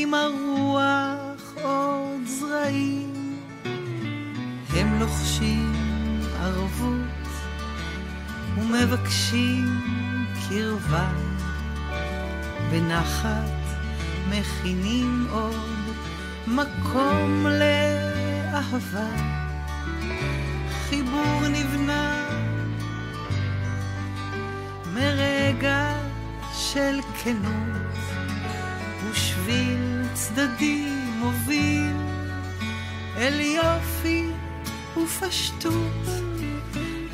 עם הרוח עוד זרעים. הם לוחשים ערבות ומבקשים קרבה. בנחת מכינים עוד מקום לאהבה. חיבור נבנה מרגע של כנות, ושביל צדדי מוביל אל יופי ופשטות.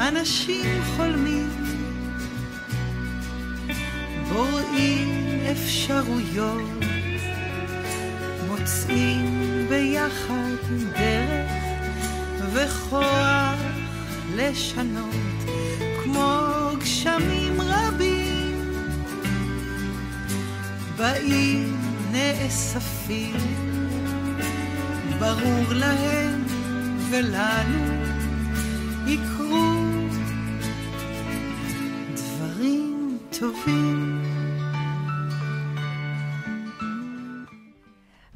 אנשים חולמים, בוראים אפשרויות, מוצאים ביחד דרך וכוח לשנות, כמו גשמים רבים, באים נאספים, ברור להם ולנו יקרו דברים טובים.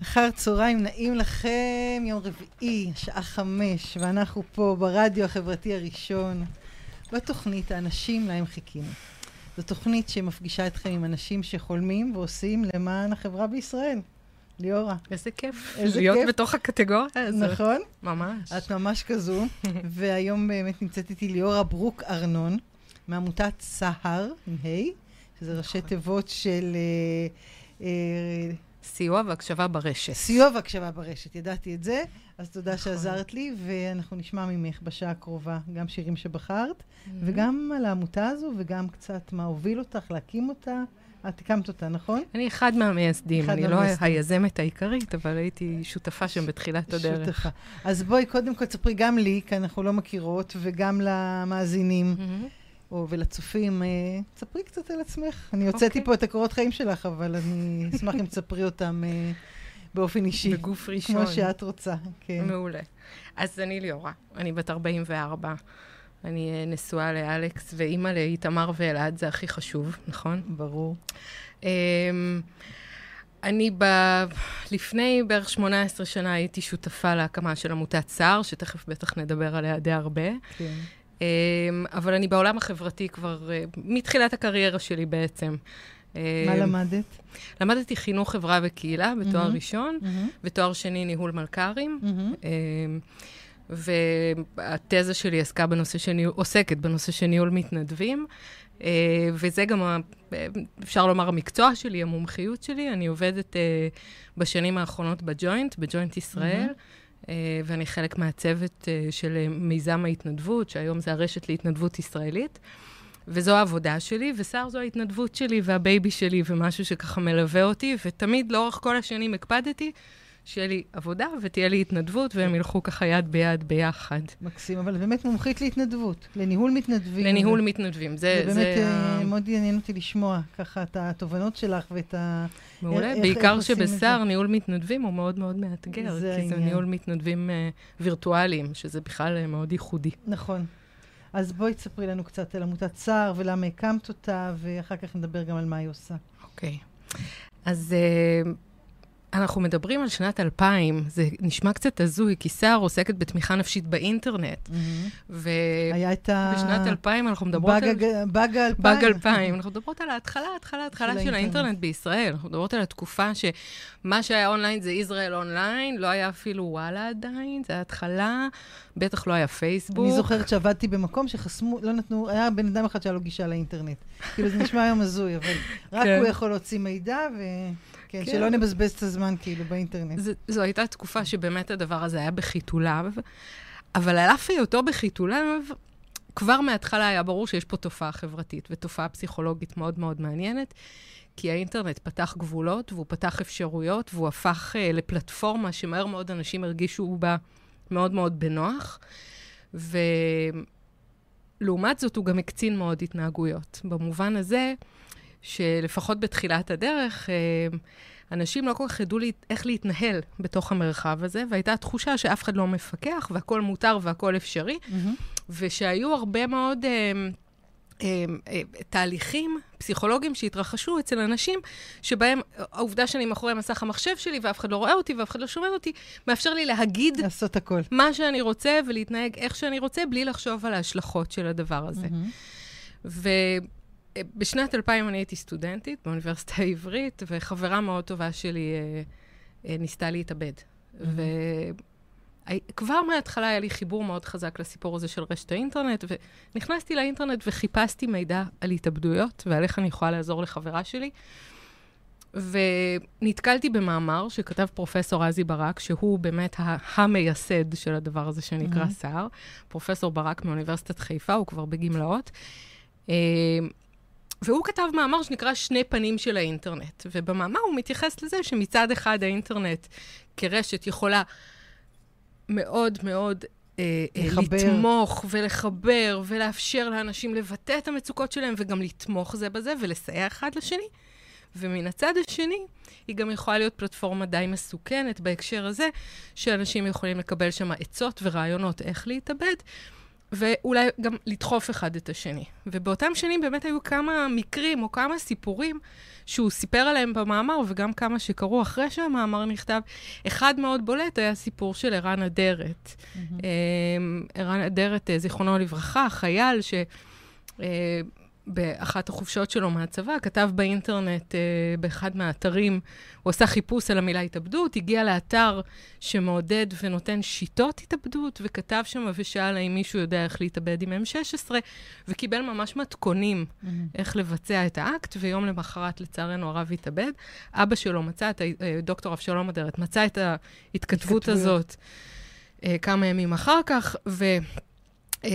אחר צהריים נעים לכם, יום רביעי, שעה חמש, ואנחנו פה ברדיו החברתי הראשון, בתוכנית האנשים להם חיכינו. זו תוכנית שמפגישה אתכם עם אנשים שחולמים ועושים למען החברה בישראל. ליאורה. איזה כיף. איזה להיות כיף. בתוך הקטגוריה הזאת. נכון? ממש. את ממש כזו, והיום באמת נמצאת איתי ליאורה ברוק ארנון, מעמותת סהר, עם ה', שזה ראשי תיבות של אה, אה, סיוע והקשבה ברשת. סיוע והקשבה ברשת, ידעתי את זה, אז תודה נכון. שעזרת לי, ואנחנו נשמע ממך בשעה הקרובה גם שירים שבחרת, Mm-hmm. וגם על העמותה הזו, וגם קצת מה הוביל אותך להקים אותה. את הקמת אותה, נכון? אני אחד מהמייסדים. אחד אני לא מהמייסדים. היזמת העיקרית, אבל הייתי שותפה שם בתחילת הדרך. שותפה. אז בואי קודם כל תספרי גם לי, כי אנחנו לא מכירות, וגם למאזינים. מהמם. או ולצופים, אה, תספרי קצת על עצמך. אני הוצאתי אוקיי. פה את הקורות חיים שלך, אבל אני אשמח אם תספרי אותם אה, באופן אישי. בגוף ראשון. כמו שאת רוצה, כן. מעולה. אז אני ליאורה, אני בת 44. אני אה, נשואה לאלכס ואימא לאיתמר ואלעד, זה הכי חשוב, נכון? ברור. אמ, אני ב... לפני בערך 18 שנה הייתי שותפה להקמה של עמותת סער, שתכף בטח נדבר עליה די הרבה. כן. אמ, אבל אני בעולם החברתי כבר אה, מתחילת הקריירה שלי בעצם. מה אמ, למדת? למדתי חינוך, חברה וקהילה בתואר מהמם. ראשון, מהמם, ותואר שני ניהול מלכ"רים. אמ, והתזה שלי עסקה בנושא של ניהול, עוסקת בנושא של ניהול מתנדבים, אה, וזה גם, ה- אפשר לומר, המקצוע שלי, המומחיות שלי. אני עובדת אה, בשנים האחרונות בג'וינט, בג'וינט ישראל, אה, ואני חלק מהצוות אה, של אה, מיזם ההתנדבות, שהיום זה הרשת להתנדבות ישראלית. וזו העבודה שלי, וסער זו ההתנדבות שלי והבייבי שלי, ומשהו שככה מלווה אותי, ותמיד לאורך כל השנים הקפדתי שיהיה לי עבודה ותהיה לי התנדבות, והם ילכו ככה יד ביד ביחד. מקסים, אבל באמת מומחית להתנדבות, לניהול מתנדבים. לניהול מתנדבים, זה... זה באמת ה- אה, מאוד עניין אותי לשמוע ככה את התובנות שלך ואת ה... מעולה, איך- בעיקר איך שבסער ניהול מתנדבים הוא מאוד מאוד מאתגר, זה כי זה העניין. ניהול מתנדבים אה, וירטואליים, שזה בכלל אה, מאוד ייחודי. נכון. אז בואי תספרי לנו קצת על עמותת סער ולמה הקמת אותה, ואחר כך נדבר גם על מה היא עושה. אוקיי. אז אה, אנחנו מדברים על שנת 2000, זה נשמע קצת הזוי, כי סער עוסקת בתמיכה נפשית באינטרנט, ו... היה את ה... בשנת 2000 אנחנו מדברות על... באג הג- באג האלפיים. באג 2000, אנחנו מדברות על ההתחלה, התחלה, התחלה של של האינטרנט. בישראל. אנחנו מדברות על התקופה שמה שהיה אונליין זה ישראל אונליין, לא היה אפילו וואלה עדיין, זה ההתחלה, בטח לא היה פייסבוק. אני זוכרת שעבדתי במקום שחסמו, לא נתנו, היה בן אדם אחד שהיה לו גישה לאינטרנט. כאילו, זה נשמע היום הזוי, אבל רק כן. הוא יכול להוציא מידע, וכן, כן. שלא נבזבז את הזמן כאילו באינטרנט. ז- זו הייתה תקופה שבאמת הדבר הזה היה בחיתוליו, אבל על אף היותו בחיתוליו, כבר מההתחלה היה ברור שיש פה תופעה חברתית ותופעה פסיכולוגית מאוד מאוד מעניינת, כי האינטרנט פתח גבולות והוא פתח אפשרויות והוא הפך uh, לפלטפורמה שמהר מאוד אנשים הרגישו בה מאוד מאוד בנוח. ולעומת זאת, הוא גם הקצין מאוד התנהגויות. במובן הזה, שלפחות בתחילת הדרך, uh, אנשים לא כל כך ידעו לי איך להתנהל בתוך המרחב הזה, והייתה תחושה שאף אחד לא מפקח, והכול מותר והכול אפשרי, mm-hmm. ושהיו הרבה מאוד... Uh, תהליכים פסיכולוגיים שהתרחשו אצל אנשים, שבהם העובדה שאני מאחורי מסך המחשב שלי ואף אחד לא רואה אותי ואף אחד לא שומע אותי, מאפשר לי להגיד... לעשות הכל. מה שאני רוצה ולהתנהג איך שאני רוצה, בלי לחשוב על ההשלכות של הדבר הזה. Mm-hmm. ובשנת 2000 אני הייתי סטודנטית באוניברסיטה העברית, וחברה מאוד טובה שלי אה, אה, ניסתה להתאבד. Mm-hmm. כבר מההתחלה היה לי חיבור מאוד חזק לסיפור הזה של רשת האינטרנט, ונכנסתי לאינטרנט וחיפשתי מידע על התאבדויות ועל איך אני יכולה לעזור לחברה שלי. ונתקלתי במאמר שכתב פרופסור עזי ברק, שהוא באמת המייסד של הדבר הזה שנקרא mm-hmm. סער. פרופסור ברק מאוניברסיטת חיפה, הוא כבר בגמלאות. והוא כתב מאמר שנקרא שני פנים של האינטרנט. ובמאמר הוא מתייחס לזה שמצד אחד האינטרנט כרשת יכולה מאוד מאוד אה, אה, לחבר. לתמוך ולחבר ולאפשר לאנשים לבטא את המצוקות שלהם וגם לתמוך זה בזה ולסייע אחד לשני. ומן הצד השני, היא גם יכולה להיות פלטפורמה די מסוכנת בהקשר הזה, שאנשים יכולים לקבל שם עצות ורעיונות איך להתאבד, ואולי גם לדחוף אחד את השני. ובאותם שנים באמת היו כמה מקרים או כמה סיפורים שהוא סיפר עליהם במאמר, וגם כמה שקרו אחרי שהמאמר נכתב. אחד מאוד בולט היה סיפור של ערן אדרת. Mm-hmm. ערן אדרת, אה, זיכרונו לברכה, חייל ש... באחת החופשות שלו מהצבא, כתב באינטרנט, אה, באחד מהאתרים, הוא עשה חיפוש על המילה התאבדות, הגיע לאתר שמעודד ונותן שיטות התאבדות, וכתב שם ושאל האם מישהו יודע איך להתאבד עם M16, וקיבל ממש מתכונים mm-hmm. איך לבצע את האקט, ויום למחרת, לצערנו הרב, התאבד. אבא שלו מצא, את. אה, דוקטור אבשלום אדרת, מצא את ההתכתבות הזאת אה, כמה ימים אחר כך, ו... Um,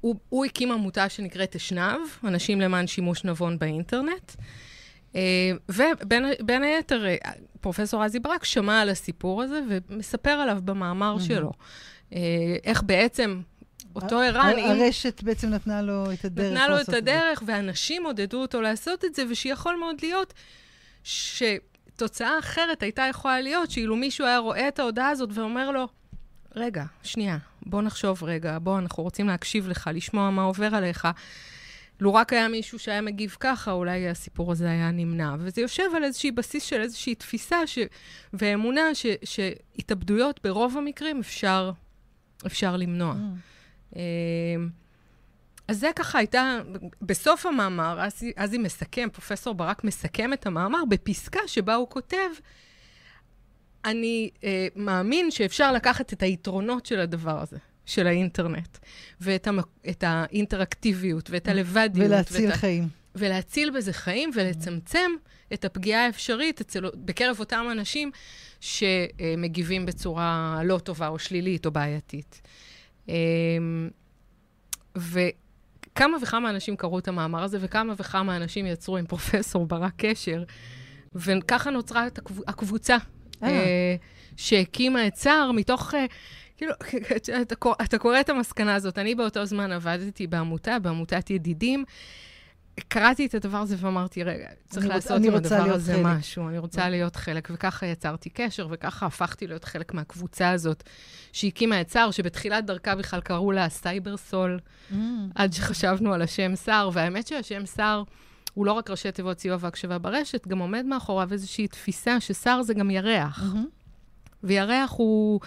הוא, הוא הקים עמותה שנקראת אשנב, אנשים למען שימוש נבון באינטרנט. Uh, ובין היתר, uh, פרופסור רזי ברק שמע על הסיפור הזה ומספר עליו במאמר. שלו. Uh, איך בעצם אותו ערן... הרשת עם... בעצם נתנה לו את הדרך נתנה לו את הדרך. ואנשים עודדו אותו לעשות את זה, ושיכול מאוד להיות שתוצאה אחרת הייתה יכולה להיות, שאילו מישהו היה רואה את ההודעה הזאת ואומר לו, רגע, שנייה, בוא נחשוב רגע, בוא, אנחנו רוצים להקשיב לך, לשמוע מה עובר עליך. לו רק היה מישהו שהיה מגיב ככה, אולי הסיפור הזה היה נמנע. וזה יושב על איזושהי בסיס של איזושהי תפיסה ש... ואמונה ש... שהתאבדויות ברוב המקרים אפשר, אפשר למנוע. Mm. אמ, אז זה ככה הייתה, בסוף המאמר, אז היא מסכם, פרופסור ברק מסכם את המאמר בפסקה שבה הוא כותב, אני אה, מאמין שאפשר לקחת את היתרונות של הדבר הזה, של האינטרנט, ואת המ... האינטראקטיביות, ואת הלבדיות. ולהציל ואת חיים. ולהציל בזה חיים, ולצמצם את הפגיעה האפשרית אצל... בקרב אותם אנשים שמגיבים בצורה לא טובה, או שלילית, או בעייתית. אה, וכמה וכמה אנשים קראו את המאמר הזה, וכמה וכמה אנשים יצרו עם פרופסור ברק קשר, וככה נוצרה את הקבוצה שהקימה את סער מתוך... אה, כאילו, אתה, אתה קורא את המסקנה הזאת. אני באותו זמן עבדתי בעמותה, בעמותת ידידים. קראתי את הדבר הזה ואמרתי, רגע, צריך לעשות עם הדבר הזה חלק. משהו, אני רוצה להיות חלק. וככה יצרתי קשר, וככה הפכתי להיות חלק מהקבוצה הזאת שהקימה את סער, שבתחילת דרכה בכלל קראו לה סייבר סול, mm. עד שחשבנו על השם סער, והאמת שהשם סער... הוא לא רק ראשי תיבות סיוע והקשבה ברשת, גם עומד מאחוריו איזושהי תפיסה ששר זה גם ירח. Mm-hmm. וירח הוא...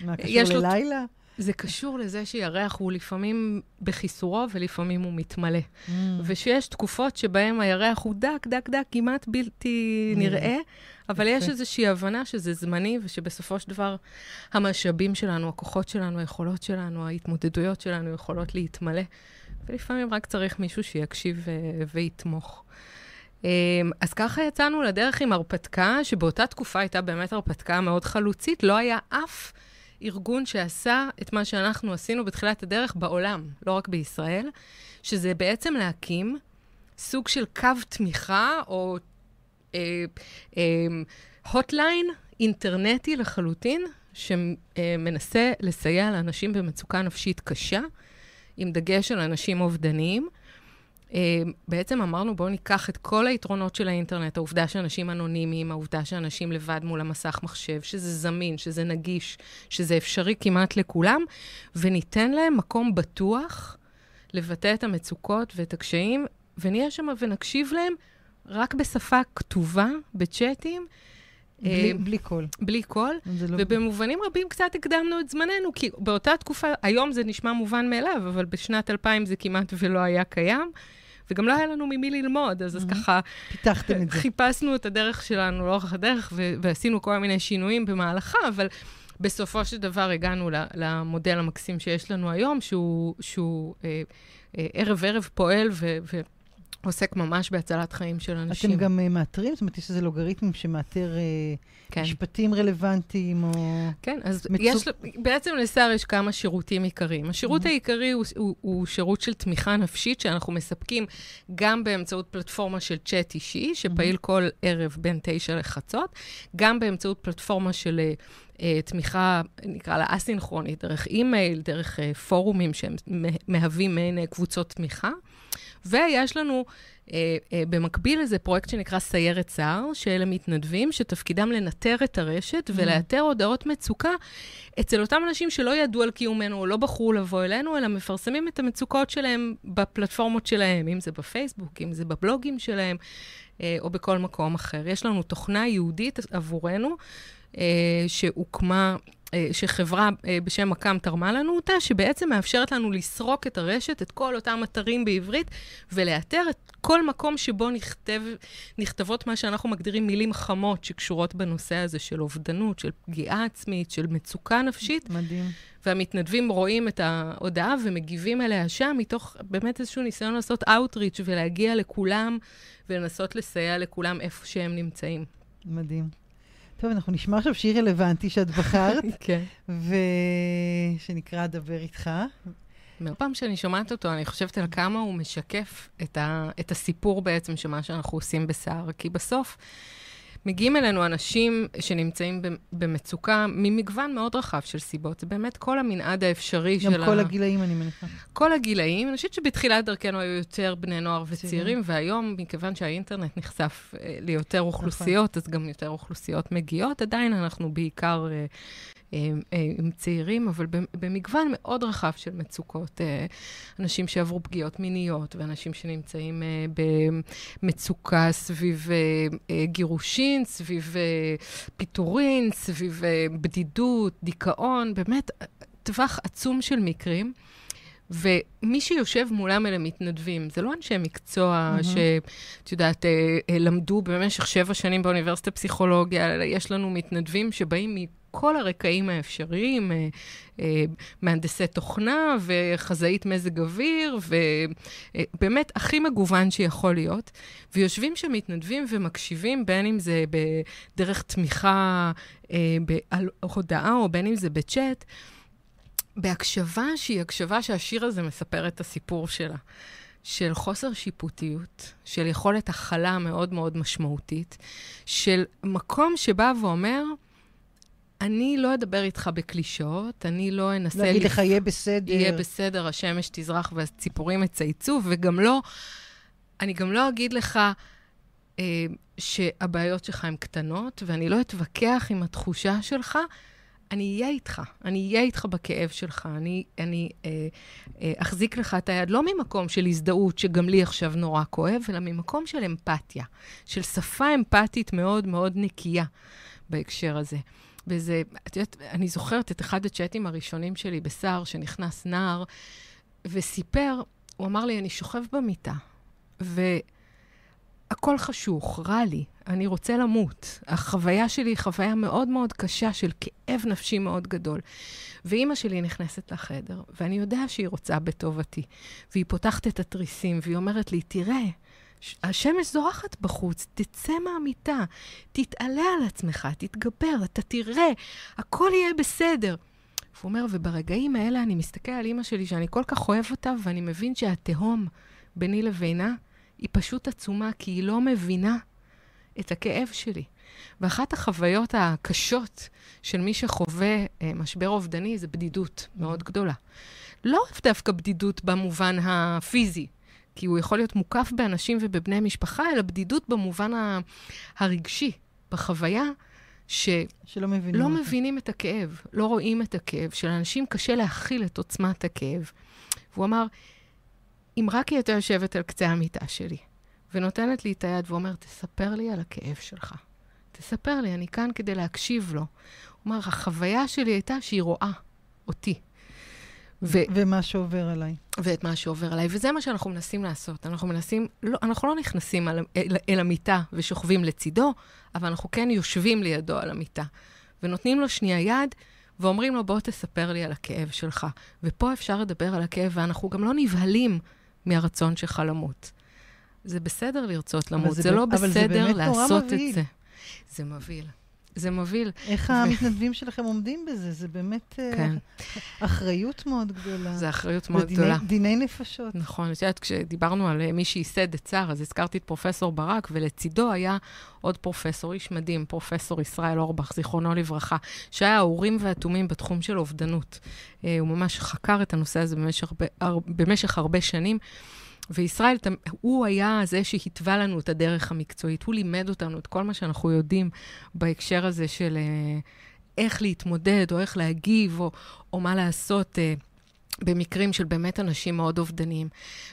מה, קשור ללילה? לו... זה קשור לזה שירח הוא לפעמים בחיסורו ולפעמים הוא מתמלא. Mm. ושיש תקופות שבהן הירח הוא דק, דק, דק, כמעט בלתי mm. נראה, אבל יש איזושהי הבנה שזה זמני ושבסופו של דבר המשאבים שלנו, הכוחות שלנו, היכולות שלנו, ההתמודדויות שלנו יכולות להתמלא. ולפעמים רק צריך מישהו שיקשיב uh, ויתמוך. Um, אז ככה יצאנו לדרך עם הרפתקה, שבאותה תקופה הייתה באמת הרפתקה מאוד חלוצית. לא היה אף ארגון שעשה את מה שאנחנו עשינו בתחילת הדרך בעולם, לא רק בישראל, שזה בעצם להקים סוג של קו תמיכה או הוטליין אה, אה, אינטרנטי לחלוטין, שמנסה לסייע לאנשים במצוקה נפשית קשה, עם דגש על אנשים אובדניים. אה, בעצם אמרנו, בואו ניקח את כל היתרונות של האינטרנט, העובדה שאנשים אנונימיים, העובדה שאנשים לבד מול המסך מחשב, שזה זמין, שזה נגיש, שזה אפשרי כמעט לכולם, וניתן להם מקום בטוח לבטא את המצוקות ואת הקשיים, ונהיה שם ונקשיב להם רק בשפה כתובה, בצ'אטים. בלי, אה, בלי קול. בלי קול, לא... ובמובנים רבים קצת הקדמנו את זמננו, כי באותה תקופה, היום זה נשמע מובן מאליו, אבל בשנת 2000 זה כמעט ולא היה קיים. וגם לא היה לנו ממי ללמוד, אז, אז ככה... פיתחתם את זה. חיפשנו את הדרך שלנו לאורך הדרך, ו- ועשינו כל מיני שינויים במהלכה, אבל בסופו של דבר הגענו למודל המקסים שיש לנו היום, שהוא, שהוא אה, אה, ערב-ערב פועל ו... עוסק ממש בהצלת חיים של אנשים. אתם גם uh, מאתרים? זאת אומרת, יש איזה לוגריתם שמאתר uh, כן. משפטים רלוונטיים או... כן, אז מצוק... יש, בעצם לשר יש כמה שירותים עיקריים. השירות mm-hmm. העיקרי הוא, הוא, הוא שירות של תמיכה נפשית שאנחנו מספקים גם באמצעות פלטפורמה של צ'אט אישי, שפעיל mm-hmm. כל ערב בין תשע לחצות, גם באמצעות פלטפורמה של... Uh, תמיכה, נקרא לה אסינכרונית, דרך אימייל, דרך uh, פורומים שהם מהווים מעין uh, קבוצות תמיכה. ויש לנו אה, אה, במקביל לזה פרויקט שנקרא סיירת סער, שאלה מתנדבים שתפקידם לנטר את הרשת mm. ולאתר הודעות מצוקה אצל אותם אנשים שלא ידעו על קיומנו או לא בחרו לבוא אלינו, אלא מפרסמים את המצוקות שלהם בפלטפורמות שלהם, אם זה בפייסבוק, אם זה בבלוגים שלהם, אה, או בכל מקום אחר. יש לנו תוכנה ייעודית עבורנו, אה, שהוקמה שחברה אה, בשם מקאם תרמה לנו אותה, שבעצם מאפשרת לנו לסרוק את הרשת, את כל אותם אתרים בעברית, ולאתר את כל מקום שבו נכתב, נכתבות מה שאנחנו מגדירים מילים חמות שקשורות בנושא הזה של אובדנות, של פגיעה עצמית, של מצוקה נפשית. מדהים. והמתנדבים רואים את ההודעה ומגיבים אליה שם, מתוך באמת איזשהו ניסיון לעשות outreach ולהגיע לכולם ולנסות לסייע לכולם איפה שהם נמצאים. מדהים. טוב, אנחנו נשמע עכשיו שיר רלוונטי שאת בחרת, כן. ושנקרא "דבר איתך". פעם שאני שומעת אותו, אני חושבת על כמה הוא משקף את, ה, את הסיפור בעצם של מה שאנחנו עושים בסער. כי בסוף, מגיעים אלינו אנשים שנמצאים במצוקה ממגוון מאוד רחב של סיבות. זה באמת כל המנעד האפשרי של ה... גם כל הגילאים, אני מניחה. כל הגילאים. אני חושבת שבתחילת דרכנו היו יותר בני נוער וצעירים, והיום, מכיוון שהאינטרנט נחשף אה, ליותר נכון. אוכלוסיות, אז גם יותר אוכלוסיות מגיעות. עדיין אנחנו בעיקר אה, עם צעירים, אבל במגוון מאוד רחב של מצוקות. אה, אנשים שעברו פגיעות מיניות, ואנשים שנמצאים אה, במצוקה סביב גירושין, סביב פיטורין, סביב בדידות, דיכאון, באמת טווח עצום של מקרים. ומי שיושב מולם אלה מתנדבים. זה לא אנשי מקצוע mm-hmm. שאת יודעת, למדו במשך שבע שנים באוניברסיטה פסיכולוגיה, אלא יש לנו מתנדבים שבאים כל הרקעים האפשריים, אה, אה, מהנדסי תוכנה וחזאית מזג אוויר, ובאמת הכי מגוון שיכול להיות. ויושבים שם מתנדבים ומקשיבים, בין אם זה בדרך תמיכה אה, על הודעה או בין אם זה בצ'אט, בהקשבה שהיא הקשבה שהשיר הזה מספר את הסיפור שלה. של חוסר שיפוטיות, של יכולת הכלה מאוד מאוד משמעותית, של מקום שבא ואומר, אני לא אדבר איתך בקלישאות, אני לא אנסה... להגיד לך, יהיה בסדר. יהיה בסדר, השמש תזרח והציפורים יצייצו, וגם לא, אני גם לא אגיד לך אה, שהבעיות שלך הן קטנות, ואני לא אתווכח עם התחושה שלך. אני אהיה איתך, אני אהיה איתך בכאב שלך, אני, אני אה, אה, אחזיק לך את היד, לא ממקום של הזדהות, שגם לי עכשיו נורא כואב, אלא ממקום של אמפתיה, של שפה אמפתית מאוד מאוד נקייה בהקשר הזה. וזה, את יודעת, אני זוכרת את אחד הצ'אטים הראשונים שלי בסער, שנכנס נער, וסיפר, הוא אמר לי, אני שוכב במיטה, והכל חשוך, רע לי, אני רוצה למות. החוויה שלי היא חוויה מאוד מאוד קשה של כאב נפשי מאוד גדול. ואימא שלי נכנסת לחדר, ואני יודע שהיא רוצה בטובתי. והיא פותחת את התריסים, והיא אומרת לי, תראה, השמש זורחת בחוץ, תצא מהמיטה, תתעלה על עצמך, תתגבר, אתה תראה, הכל יהיה בסדר. והוא אומר, וברגעים האלה אני מסתכל על אימא שלי, שאני כל כך אוהב אותה, ואני מבין שהתהום ביני לבינה היא פשוט עצומה, כי היא לא מבינה את הכאב שלי. ואחת החוויות הקשות של מי שחווה אה, משבר אובדני זה בדידות מאוד גדולה. לא דווקא בדידות במובן הפיזי, כי הוא יכול להיות מוקף באנשים ובבני משפחה, אלא בדידות במובן הרגשי, בחוויה ש... שלא מבינים. לא. מבינים את הכאב, לא רואים את הכאב, שלאנשים קשה להכיל את עוצמת הכאב. והוא אמר, אם רק היא הייתה יושבת על קצה המיטה שלי, ונותנת לי את היד ואומרת, תספר לי על הכאב שלך. תספר לי, אני כאן כדי להקשיב לו. הוא אמר, החוויה שלי הייתה שהיא רואה אותי. ו- ומה שעובר עליי. ואת מה שעובר עליי. וזה מה שאנחנו מנסים לעשות. אנחנו מנסים, לא, אנחנו לא נכנסים על, אל, אל המיטה ושוכבים לצידו, אבל אנחנו כן יושבים לידו על המיטה. ונותנים לו שנייה יד, ואומרים לו, בוא תספר לי על הכאב שלך. ופה אפשר לדבר על הכאב, ואנחנו גם לא נבהלים מהרצון שלך למות. זה בסדר לרצות למות, זה זה, ב- לא בסדר לעשות מבהיל. את זה. זה מבהיל. זה מבהיל. איך המתנדבים שלכם עומדים בזה? זה באמת אה, כן. אחריות מאוד גדולה. זו אחריות מאוד ודיני- גדולה. דיני נפשות. נכון, את יודעת, כשדיברנו על אה, מי שייסד את צה"ל, אז הזכרתי את פרופסור ברק, ולצידו היה עוד פרופסור, איש מדהים, פרופסור ישראל אורבך, זיכרונו לברכה, שהיה האורים והתומים בתחום של אובדנות. אה, הוא ממש חקר את הנושא הזה במשך במשך הרבה שנים. וישראל, הוא היה זה שהתווה לנו את הדרך המקצועית. הוא לימד אותנו את כל מה שאנחנו יודעים בהקשר הזה של אה, איך להתמודד, או איך להגיב, או, או מה לעשות. אה, במקרים של באמת אנשים מאוד אובדניים.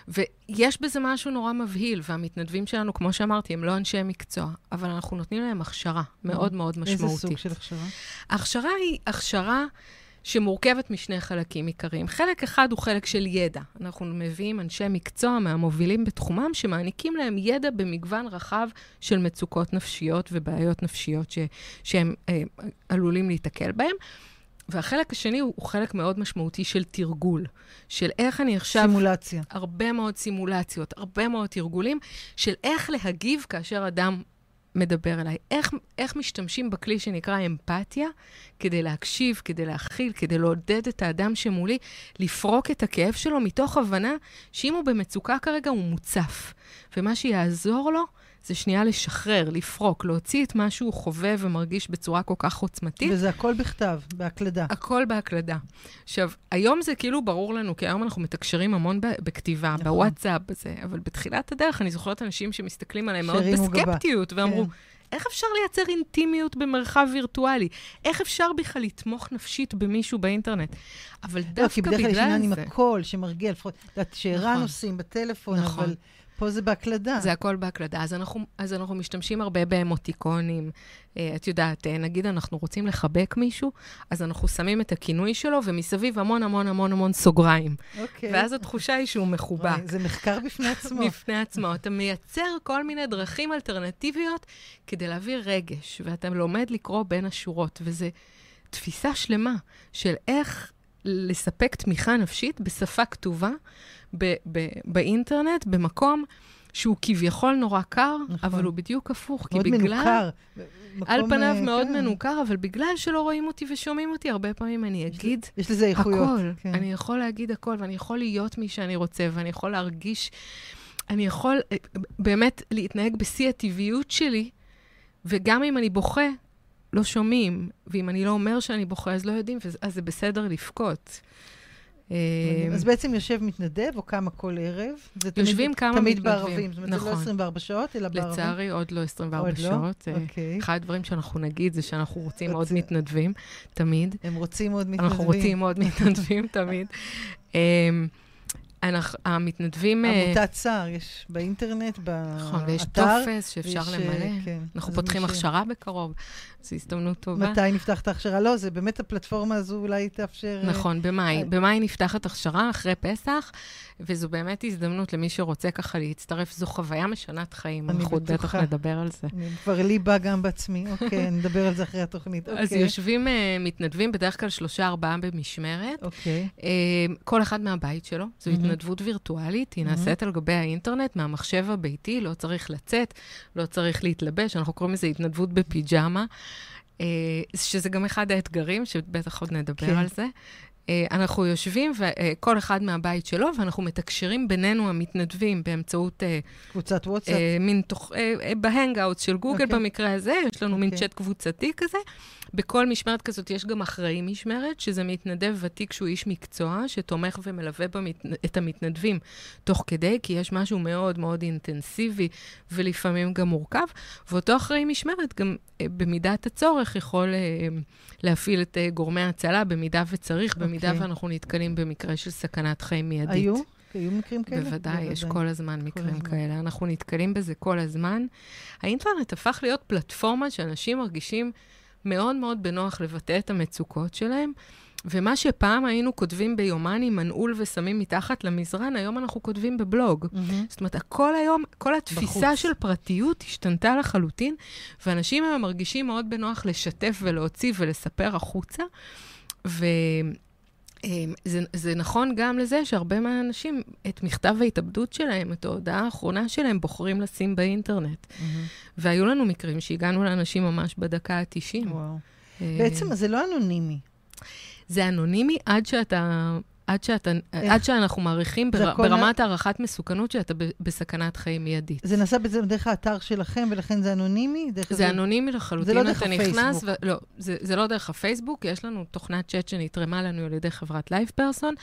ויש בזה משהו נורא מבהיל, והמתנדבים שלנו, כמו שאמרתי, הם לא אנשי מקצוע, אבל אנחנו נותנים להם הכשרה מאוד מאוד משמעותית. איזה סוג של הכשרה? ההכשרה היא הכשרה שמורכבת משני חלקים עיקריים. חלק אחד הוא חלק של ידע. אנחנו מביאים אנשי מקצוע מהמובילים בתחומם, שמעניקים להם ידע במגוון רחב של מצוקות נפשיות ובעיות נפשיות ש, שהם אה, עלולים להיתקל בהם. והחלק השני הוא, הוא חלק מאוד משמעותי של תרגול, של איך אני עכשיו... סימולציה. הרבה מאוד סימולציות, הרבה מאוד תרגולים של איך להגיב כאשר אדם מדבר אליי. איך, איך משתמשים בכלי שנקרא אמפתיה כדי להקשיב, כדי להכיל, כדי לעודד את האדם שמולי לפרוק את הכאב שלו מתוך הבנה שאם הוא במצוקה כרגע הוא מוצף. ומה שיעזור לו זה שנייה לשחרר, לפרוק, להוציא את מה שהוא חווה ומרגיש בצורה כל כך עוצמתית. וזה הכל בכתב, בהקלדה. הכל בהקלדה. עכשיו, היום זה כאילו ברור לנו, כי היום אנחנו מתקשרים המון בכתיבה, נכון. בוואטסאפ, בזה, אבל בתחילת הדרך אני זוכרת אנשים שמסתכלים עליהם מאוד שהרימו גבה. בסקפטיות, ואמרו, כן. איך אפשר לייצר אינטימיות במרחב וירטואלי? איך אפשר בכלל לתמוך נפשית במישהו באינטרנט? אבל לא, כי דווקא בדרך כלל יש בגלל עניין עם זה, הקול שמרגיע, לפחות, את יודעת, שערן נכון. עושים בטלפון, נכון. אבל פה זה בהקלדה. זה הכל בהקלדה. אז אנחנו, אז אנחנו משתמשים הרבה באמוטיקונים. אה, את יודעת, אה, נגיד אנחנו רוצים לחבק מישהו, אז אנחנו שמים את הכינוי שלו, ומסביב המון המון המון המון סוגריים. אוקיי. ואז התחושה היא שהוא מחובק. וואי, זה מחקר בפני עצמו. בפני עצמו. אתה מייצר כל מיני דרכים אלטרנטיביות כדי להביא רגש, ואתה לומד לקרוא בין השורות, וזו תפיסה שלמה של איך לספק תמיכה נפשית בשפה כתובה ב- ב- באינטרנט, במקום שהוא כביכול נורא קר, נכון. אבל הוא בדיוק הפוך, כי מאוד בגלל... מנוכר. על פניו אה, מאוד כן. מנוכר, אבל בגלל שלא רואים אותי ושומעים אותי, הרבה פעמים אני אגיד יש לזה איכויות. הכל. כן. אני יכול להגיד הכל, ואני יכול להיות מי שאני רוצה, ואני יכול להרגיש... אני יכול אה, באמת להתנהג בשיא הטבעיות שלי, וגם אם אני בוכה, לא שומעים, ואם אני לא אומר שאני בוכה, אז לא יודעים, אז זה בסדר לבכות. אה, אז בעצם יושב מתנדב, או כמה כל ערב. תמיד- יושבים כמה תמיד מתנדבים. בערבים. זאת אומרת, זה לא נכון. 24 שעות, אלא בערבים. לצערי, עוד לא 24 עוד לא? שעות. אה, אוקיי. אחד הדברים שאנחנו נגיד זה שאנחנו רוצים עוד מתנדבים, תמיד. הם רוצים עוד מתנדבים. אנחנו רוצים עוד מתנדבים תמיד. אנחנו, המתנדבים... אה, עמותת סער, יש באינטרנט, באתר. נכון, ויש טופס שאפשר יש, אה, למלא. כן. אנחנו פותחים מי ש- הכשרה בקרוב, זו הזדמנות טובה. מתי נפתח את ההכשרה? לא, זה באמת הפלטפורמה הזו אולי תאפשר... נכון, במאי. אה, במאי נפתחת הכשרה אחרי פסח, וזו באמת הזדמנות למי שרוצה ככה להצטרף. זו חוויה משנת חיים. אני אנחנו עוד בטח בטוחה. נדבר על זה. אני כבר לי בא גם בעצמי. אוקיי, נדבר על זה אחרי התוכנית. אז אוקיי. יושבים אה, מתנדבים, בדרך כלל שלושה, ארבעה במשמרת. אוקיי. אה, כל אחד מהבית שלו. זו מהמם. התנדבות וירטואלית, היא נעשית על גבי האינטרנט, מהמחשב הביתי, לא צריך לצאת, לא צריך להתלבש, אנחנו קוראים לזה התנדבות בפיג'מה. אה, שזה גם אחד האתגרים, שבטח עוד נדבר כן. על זה. אה, אנחנו יושבים, וכל אחד מהבית שלו, ואנחנו מתקשרים בינינו, המתנדבים, באמצעות אה, קבוצת וואטסאפ. אה, מין תוך... אה, אה, בהנגאוט של גוגל אוקיי. במקרה הזה, יש לנו מין אוקיי. צ'אט קבוצתי כזה. בכל משמרת כזאת יש גם אחראי משמרת, שזה מתנדב ותיק שהוא איש מקצוע, שתומך ומלווה במת... את המתנדבים תוך כדי, כי יש משהו מאוד מאוד אינטנסיבי ולפעמים גם מורכב. ואותו אחראי משמרת גם אה, במידת הצורך יכול אה, להפעיל את אה, גורמי ההצלה במידה וצריך, במידה אוקיי. ואנחנו נתקלים במקרה של סכנת חיים מיידית. היו? היו מקרים כאלה? בוודאי, יש כל הזמן מקרים הזמן. כאלה. אנחנו נתקלים בזה כל הזמן. האינטרנט הפך להיות פלטפורמה שאנשים מרגישים מאוד מאוד בנוח לבטא את המצוקות שלהם, ומה שפעם היינו כותבים ביומן עם מנעול ושמים מתחת למזרן, היום אנחנו כותבים בבלוג. מהמם. זאת אומרת, הכל היום, כל התפיסה בחוץ. של פרטיות השתנתה לחלוטין, ואנשים היום מרגישים מאוד בנוח לשתף ולהוציא ולספר החוצה. וזה זה נכון גם לזה שהרבה מהאנשים, את מכתב ההתאבדות שלהם, את ההודעה האחרונה שלהם, בוחרים לשים באינטרנט. מהמם. והיו לנו מקרים שהגענו לאנשים ממש בדקה ה-90. וואו. בעצם זה לא אנונימי. זה אנונימי עד שאתה... עד, שאתה, איך? עד שאנחנו מעריכים זה בר, ברמת הערכת מסוכנות שאתה ב, בסכנת חיים מיידית. זה נעשה בעצם דרך האתר שלכם, ולכן זה אנונימי? דרך זה אנונימי לחלוטין, זה לא דרך הפייסבוק. ו... לא, זה, זה לא דרך הפייסבוק, יש לנו תוכנת צ'אט שנתרמה לנו על ידי חברת LivePerson.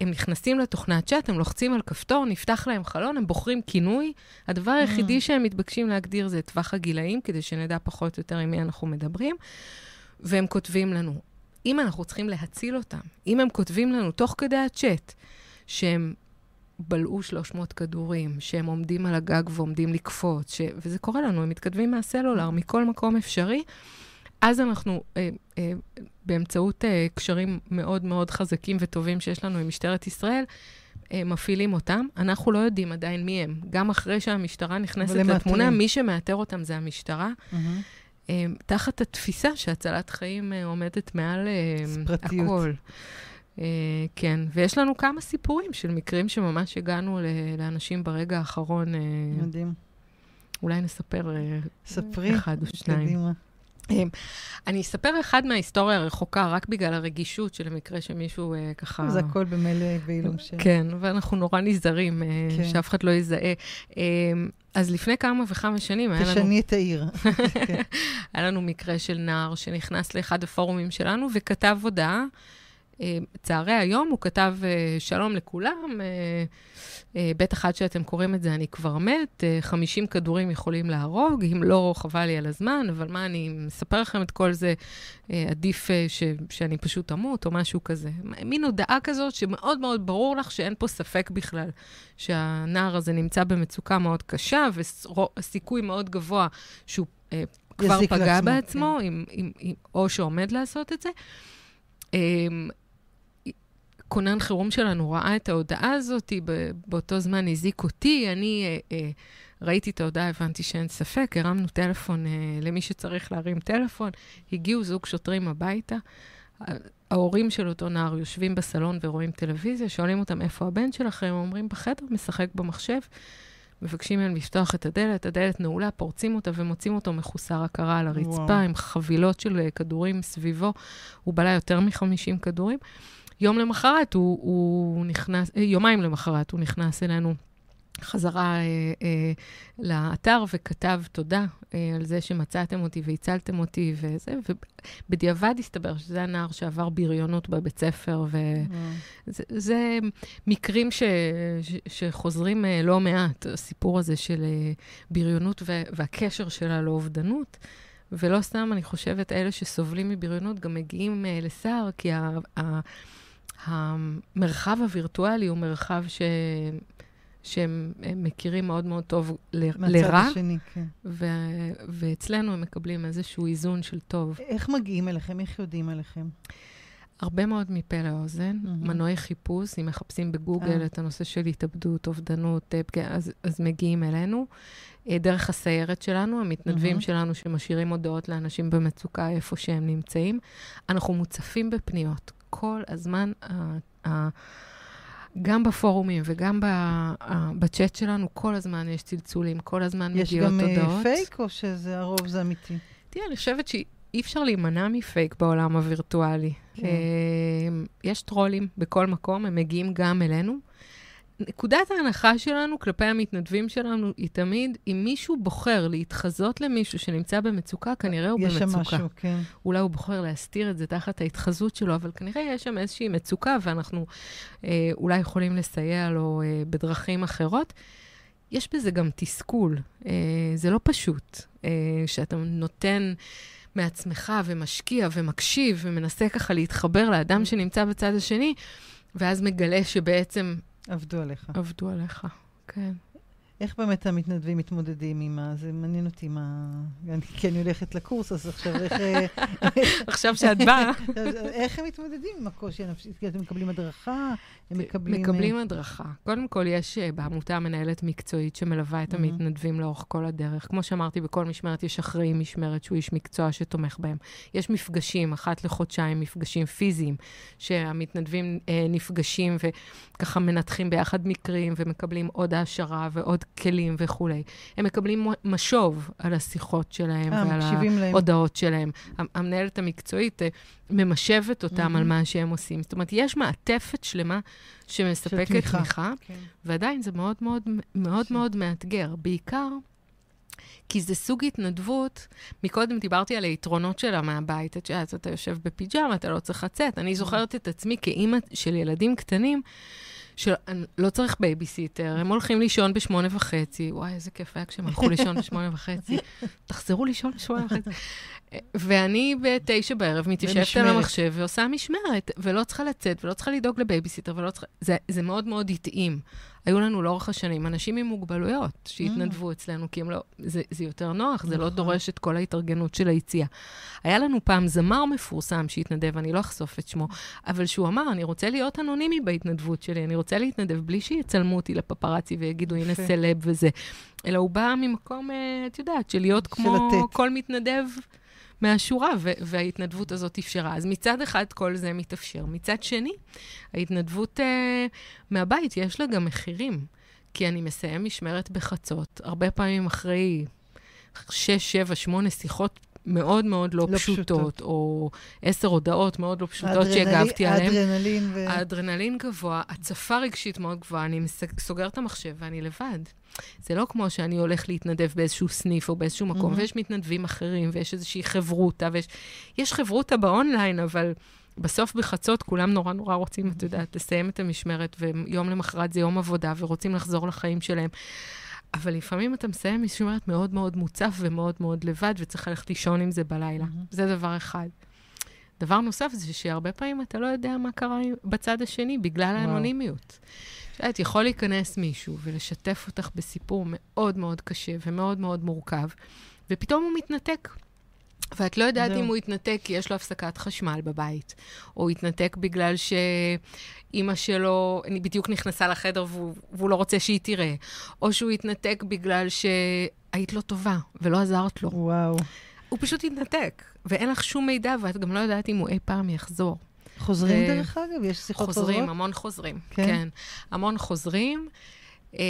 הם נכנסים לתוכנת צ'אט, הם לוחצים על כפתור, נפתח להם חלון, הם בוחרים כינוי. הדבר היחידי אממ. שהם מתבקשים להגדיר זה את טווח הגילאים, כדי שנדע פחות או יותר עם מי אנחנו מדברים, והם כותבים לנו. אם אנחנו צריכים להציל אותם, אם הם כותבים לנו תוך כדי הצ'אט שהם בלעו 300 כדורים, שהם עומדים על הגג ועומדים לקפוץ, ש... וזה קורה לנו, הם מתכתבים מהסלולר, מכל מקום אפשרי, אז אנחנו, אה, אה, באמצעות אה, קשרים מאוד מאוד חזקים וטובים שיש לנו עם משטרת ישראל, אה, מפעילים אותם. אנחנו לא יודעים עדיין מי הם. גם אחרי שהמשטרה נכנסת לתמונה. מי שמאתר אותם זה המשטרה. מהמם. אה, תחת התפיסה שהצלת חיים אה, עומדת מעל אה, פרטיות. הכל. אה, כן, ויש לנו כמה סיפורים של מקרים שממש הגענו לאנשים ברגע האחרון. מדהים. אולי נספר ספרי. אחד או שניים. קדימה. אני אספר אחד מההיסטוריה הרחוקה, רק בגלל הרגישות של המקרה שמישהו אה, ככה... זה הכל במילא בעילום שם. כן, ואנחנו נורא נזהרים, אה, כן. שאף אחד לא יזהה. אה, אז לפני כמה וכמה שנים היה לנו תשני את העיר. כן. היה לנו מקרה של נער שנכנס לאחד הפורומים שלנו וכתב הודעה. צערי היום הוא כתב אה, שלום לכולם, אה, אה, בטח עד שאתם קוראים את זה אני כבר מת, אה, 50 כדורים יכולים להרוג, אם לא חבל לי על הזמן, אבל מה, אני מספר לכם את כל זה, עדיף ש, שאני פשוט אמות או משהו כזה. מין הודעה כזאת שמאוד מאוד ברור לך שאין פה ספק בכלל שהנער הזה נמצא במצוקה מאוד קשה וסיכוי מאוד גבוה שהוא כבר פגע לעצמו, בעצמו, עם, עם, עם, או שעומד לעשות את זה. אמ, כונן חירום שלנו ראה את ההודעה הזאת, באותו זמן הזיק אותי, אני אה, אה, ראיתי את ההודעה, הבנתי שאין ספק, הרמנו טלפון אה, למי שצריך להרים טלפון, הגיעו זוג שוטרים הביתה. ההורים של אותו נער יושבים בסלון ורואים טלוויזיה, שואלים אותם איפה הבן שלכם, הם אומרים בחדר, משחק במחשב. מבקשים מהם לפתוח את הדלת, הדלת נעולה, פורצים אותה ומוצאים אותו מחוסר הכרה על הרצפה, וואו. עם חבילות של אה, כדורים סביבו. הוא בלע יותר מ-50 כדורים. יום למחרת הוא, הוא נכנס, אה, יומיים למחרת הוא נכנס אלינו חזרה אה, אה, לאתר וכתב תודה אה, על זה שמצאתם אותי והצלתם אותי וזה, ובדיעבד הסתבר שזה הנער שעבר בריונות בבית ספר, וזה. זה מקרים ש, ש, שחוזרים אה, לא מעט, הסיפור הזה של אה, בריונות ו, והקשר שלה לאובדנות. ולא סתם, אני חושבת, אלה שסובלים מבריונות גם מגיעים uh, לסער, כי ה, ה, המרחב הווירטואלי הוא מרחב ש, שהם הם מכירים מאוד מאוד טוב ל, מהצד לרע, השני, כן. ו, ואצלנו הם מקבלים איזשהו איזון של טוב. איך מגיעים אליכם? איך יודעים עליכם? הרבה מאוד מפה לאוזן, מהמם. מנועי חיפוש, אם מחפשים בגוגל אה. את הנושא של התאבדות, אובדנות, אה, אז, אז מגיעים אלינו. אה, דרך הסיירת שלנו, המתנדבים מהמם. שלנו שמשאירים הודעות לאנשים במצוקה איפה שהם נמצאים. אנחנו מוצפים בפניות. כל הזמן, ה- ה- גם בפורומים וגם ב- ה- בצ'אט שלנו, כל הזמן יש צלצולים, כל הזמן יש מגיעות גם אה, הודעות. פייק, או שזה הרוב זה אמיתי? תראה, אני חושבת אי אפשר להימנע מפייק בעולם הווירטואלי. כן. אה, יש טרולים בכל מקום, הם מגיעים גם אלינו. נקודת ההנחה שלנו כלפי המתנדבים שלנו היא תמיד, אם מישהו בוחר להתחזות למישהו שנמצא במצוקה, כנראה הוא יש במצוקה. שם משהו, כן. אולי הוא בוחר להסתיר את זה תחת ההתחזות שלו, אבל כנראה יש שם איזושהי מצוקה, ואנחנו אה, אולי יכולים לסייע לו אה, בדרכים אחרות. יש בזה גם תסכול. אה, זה לא פשוט, אה, שאתה נותן מעצמך ומשקיע ומקשיב ומנסה ככה להתחבר לאדם שנמצא בצד השני, ואז מגלה שבעצם עבדו עליך. עבדו עליך. כן. איך באמת המתנדבים מתמודדים עם ה... זה מעניין אותי מה... אני- אני הולכת לקורס, אז עכשיו איך... עכשיו שאת באה, איך הם מתמודדים עם הקושי הנפשי? כי אתם מקבלים הדרכה? הם מקבלים... מקבלים אה, הדרכה. קודם כל, יש אה, בעמותה מנהלת מקצועית שמלווה את. המתנדבים לאורך כל הדרך. כמו שאמרתי, בכל משמרת יש אחראי משמרת שהוא איש מקצוע שתומך בהם. יש מפגשים, אחת לחודשיים, מפגשים פיזיים, שהמתנדבים אה, נפגשים וככה מנתחים ביחד מקרים ומקבלים עוד העשרה ועוד כלים וכולי. הם מקבלים משוב על השיחות שלהם אה, ועל להם. ההודעות שלהם. המ- המנהלת המקצועית אה, ממשבת אותם מהמם. על מה שהם עושים. זאת אומרת, יש מעטפת שלמה שמספקת תמיכה. תמיכה, כן. ועדיין זה מאוד מאוד מאוד ש- מאוד מאתגר. בעיקר כי זה סוג התנדבות, מקודם דיברתי על היתרונות שלה מהבית. את יודעת, אתה יושב בפיג'מה, אתה לא צריך לצאת. אני זוכרת את עצמי כאימא של ילדים קטנים, שלא צריך בייביסיטר, הם הולכים לישון בשמונה וחצי. וואי, איזה כיף היה כשהם הלכו לישון בשמונה וחצי. תחזרו לישון בשמונה וחצי. ואני בתשע בערב מתיישבת על. המחשב ועושה משמרת, ולא צריכה לצאת, ולא צריכה לדאוג לבייביסיטר, ולא צריכה... זה, זה מאוד מאוד התאים. היו לנו לאורך השנים אנשים עם מוגבלויות שהתנדבו אצלנו, כי לא... זה, זה יותר נוח, זה לא נכון. דורש את כל ההתארגנות של היציאה. היה לנו פעם זמר מפורסם שהתנדב, אני לא אחשוף את שמו, אבל שהוא אמר, אני רוצה להיות אנונימי בהתנדבות שלי, אני רוצה להתנדב בלי שיצלמו אותי לפפרצי ויגידו, הנה. סלב וזה. אלא הוא בא ממקום, אה, את יודעת, של להיות כמו לתת. כל מתנדב מהשורה, וההתנדבות הזאת אפשרה. אז מצד אחד כל זה מתאפשר. מצד שני, ההתנדבות אה, מהבית, יש לה גם מחירים. כי אני מסיים משמרת בחצות, הרבה פעמים אחרי שש, שבע, שמונה שיחות מאוד מאוד לא, לא פשוטות, פשוטות. או עשר הודעות מאוד לא פשוטות האדרנלי- שהגבתי עליהן. האדרנלין ו... האדרנלין גבוה, הצפה רגשית מאוד גבוהה, אני מס- סוגר את המחשב ואני לבד. זה לא כמו שאני הולך להתנדב באיזשהו סניף או באיזשהו מקום, מהמם. ויש מתנדבים אחרים, ויש איזושהי חברותה, ויש יש חברותה באונליין, אבל בסוף בחצות כולם נורא נורא רוצים, את יודעת, לסיים את המשמרת, ויום למחרת זה יום עבודה, ורוצים לחזור לחיים שלהם. אבל לפעמים אתה מסיים משמרת מאוד מאוד מוצף ומאוד מאוד לבד, וצריך ללכת לישון עם זה בלילה. מהמם. זה דבר אחד. דבר נוסף זה שהרבה פעמים אתה לא יודע מה קרה בצד השני בגלל. האנונימיות. את יכול להיכנס מישהו ולשתף אותך בסיפור מאוד מאוד קשה ומאוד מאוד מורכב, ופתאום הוא מתנתק. ואת לא יודעת זהו. אם הוא התנתק כי יש לו הפסקת חשמל בבית, או התנתק בגלל שאימא שלו בדיוק נכנסה לחדר והוא, והוא לא רוצה שהיא תראה, או שהוא התנתק בגלל שהיית לו טובה ולא עזרת לו. וואו. הוא פשוט התנתק, ואין לך שום מידע, ואת גם לא יודעת אם הוא אי פעם יחזור. חוזרים ו- דרך אגב? יש שיחות חוזרים, חוזרות? המון חוזרים. כן? כן. כן, המון חוזרים. אה,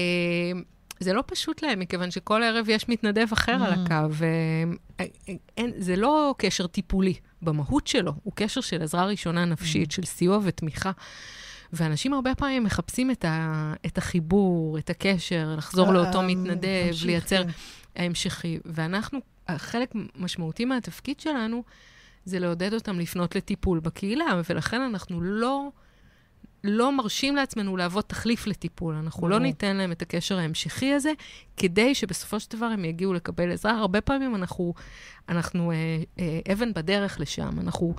זה לא פשוט להם, מכיוון שכל ערב יש מתנדב אחר על Mm. הקו. אה, אין, זה לא קשר טיפולי במהות שלו, הוא קשר של עזרה ראשונה נפשית, של סיוע ותמיכה. ואנשים הרבה פעמים מחפשים את, ה, את החיבור, את הקשר, לחזור אה, לאותו אה, מתנדב, לייצר. ההמשכי. ואנחנו, חלק משמעותי מהתפקיד שלנו זה לעודד אותם לפנות לטיפול בקהילה, ולכן אנחנו לא, לא מרשים לעצמנו להוות תחליף לטיפול. אנחנו לא. ניתן להם את הקשר ההמשכי הזה, כדי שבסופו של דבר הם יגיעו לקבל עזרה. הרבה פעמים אנחנו, אנחנו אה, אה, אבן בדרך לשם. אנחנו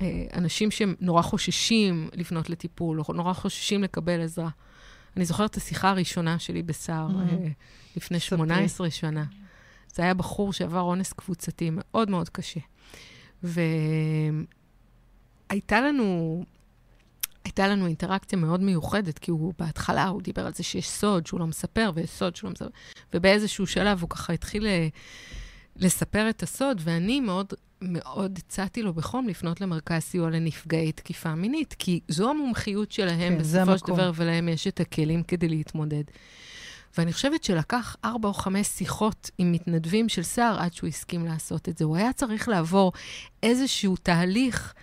אה, אנשים שנורא חוששים לפנות לטיפול, או נורא חוששים לקבל עזרה. אני זוכרת את השיחה הראשונה שלי בסער. אה, לפני ספרי. 18 שנה. זה היה בחור שעבר אונס קבוצתי מאוד מאוד קשה. והייתה לנו, הייתה לנו אינטראקציה מאוד מיוחדת, כי הוא בהתחלה, הוא דיבר על זה שיש סוד שהוא לא מספר, ויש סוד שהוא לא מספר, ובאיזשהו שלב הוא ככה התחיל אה, לספר את הסוד, ואני מאוד מאוד הצעתי לו בחום לפנות למרכז סיוע לנפגעי תקיפה מינית, כי זו המומחיות שלהם כן, בסופו של. דבר, ולהם יש את הכלים כדי להתמודד. ואני חושבת שלקח ארבע או חמש שיחות עם מתנדבים של סער עד שהוא הסכים לעשות את זה. הוא היה צריך לעבור איזשהו תהליך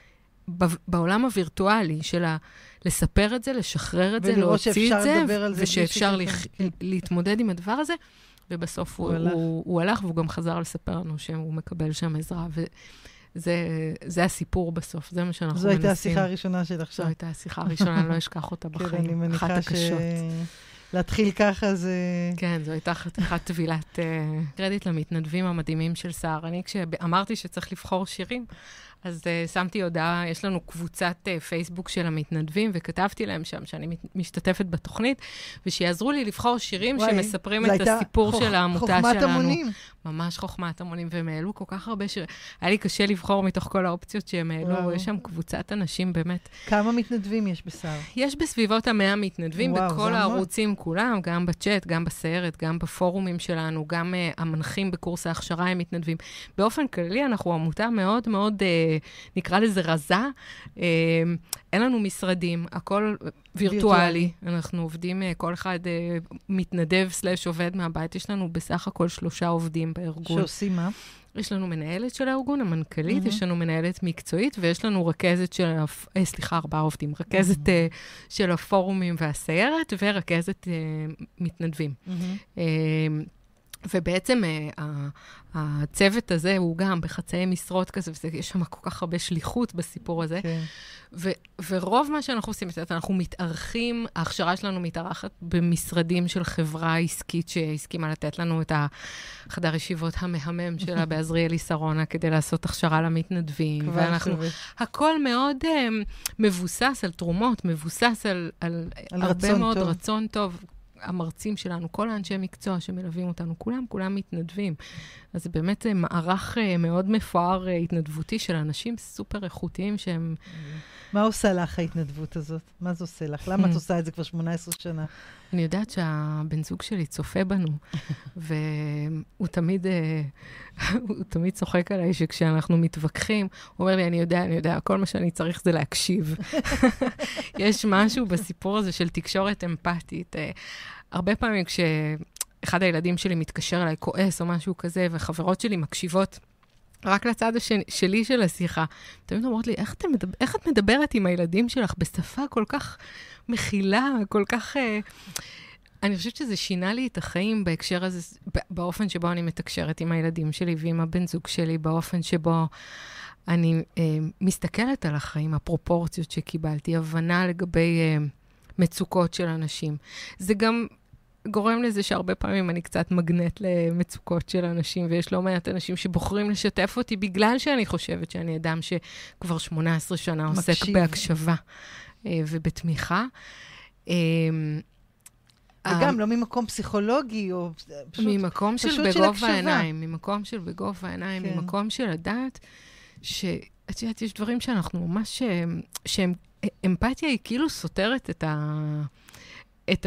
בעולם הווירטואלי של ה... לספר את זה, לשחרר את זה, להוציא את זה, ושאפשר לח... כן. להתמודד עם הדבר הזה. ובסוף הוא, הוא, הלך. הוא, הוא הלך, והוא גם חזר לספר לנו שהוא מקבל שם עזרה. וזה הסיפור בסוף, זה מה שאנחנו זו מנסים. זו הייתה השיחה הראשונה שלך שם. זו הייתה השיחה הראשונה, אני לא אשכח אותה בחיים. כן, אני מניחה ש... להתחיל ככה זה... כן, זו הייתה חתיכת טבילת uh, קרדיט למתנדבים המדהימים של סער. אני, כשאמרתי שצריך לבחור שירים, אז uh, שמתי הודעה, יש לנו קבוצת uh, פייסבוק של המתנדבים, וכתבתי להם שם שאני משתתפת בתוכנית, ושיעזרו לי לבחור שירים וואי, שמספרים את הסיפור חוכ... של העמותה שלנו. חוכמת המונים. ממש חוכמת המונים, והם העלו כל כך הרבה שירים. היה לי קשה לבחור מתוך כל האופציות שהם העלו, וואו. יש שם קבוצת אנשים באמת. כמה מתנדבים יש בסער? יש בסביבות המאה מתנדבים, וואו, בכל הערוצים המון. כולם, גם בצ'אט, גם בסיירת, גם בפורומים שלנו, גם uh, המנחים בקורס ההכשרה הם מתנדבים. באופן כללי, אנחנו עמותה מאוד מאוד... Uh, נקרא לזה רזה. אה, אין לנו משרדים, הכל וירטואלי. אנחנו עובדים, אה, כל אחד אה, מתנדב סלאש עובד מהבית. יש לנו בסך הכל שלושה עובדים בארגון. שעושים מה? יש לנו מנהלת של הארגון, המנכ"לית, mm-hmm. יש לנו מנהלת מקצועית, ויש לנו רכזת של, הפ... אה, סליחה, ארבעה עובדים, רכזת mm-hmm. אה, של הפורומים והסיירת, ורכזת אה, מתנדבים. Mm-hmm. אה, ובעצם uh, הצוות הזה הוא גם בחצאי משרות כזה, ויש שם כל כך הרבה שליחות בסיפור הזה. כן. ו- ורוב מה שאנחנו עושים, אנחנו מתארחים, ההכשרה שלנו מתארחת במשרדים של חברה עסקית שהסכימה לתת לנו את החדר ישיבות המהמם שלה בעזריאלי שרונה כדי לעשות הכשרה למתנדבים. ואנחנו, הכל מאוד uh, מבוסס על תרומות, מבוסס על, על, על הרבה מאוד טוב. רצון טוב. המרצים שלנו, כל האנשי מקצוע שמלווים אותנו, כולם, כולם מתנדבים. אז זה באמת אה, מערך אה, מאוד מפואר אה, התנדבותי של אנשים סופר איכותיים שהם... מה עושה לך ההתנדבות הזאת? מה זה עושה לך? למה את עושה את זה כבר 18 שנה? אני יודעת שהבן זוג שלי צופה בנו, והוא תמיד, הוא תמיד צוחק עליי שכשאנחנו מתווכחים, הוא אומר לי, אני יודע, אני יודע, כל מה שאני צריך זה להקשיב. יש משהו בסיפור הזה של תקשורת אמפתית. הרבה פעמים כשאחד הילדים שלי מתקשר אליי, כועס או משהו כזה, וחברות שלי מקשיבות, רק לצד השני, שלי של השיחה. תמיד אומרות לי, איך, מדבר, איך את מדברת עם הילדים שלך בשפה כל כך מכילה, כל כך... Uh... אני חושבת שזה שינה לי את החיים בהקשר הזה, באופן שבו אני מתקשרת עם הילדים שלי ועם הבן זוג שלי, באופן שבו אני uh, מסתכלת על החיים, הפרופורציות שקיבלתי, הבנה לגבי uh, מצוקות של אנשים. זה גם גורם לזה שהרבה פעמים אני קצת מגנט למצוקות של אנשים, ויש לא מעט אנשים שבוחרים לשתף אותי בגלל שאני חושבת שאני אדם שכבר 18 שנה עוסק מקשיב. בהקשבה אה, ובתמיכה. אה, וגם לא ממקום פסיכולוגי, או פשוט, ממקום של פשוט בגובה של העיניים, ממקום של בגובה העיניים, כן. ממקום של לדעת שאת יודעת, יש דברים שאנחנו ממש, אה, שהם, אמפתיה היא כאילו סותרת את ה... את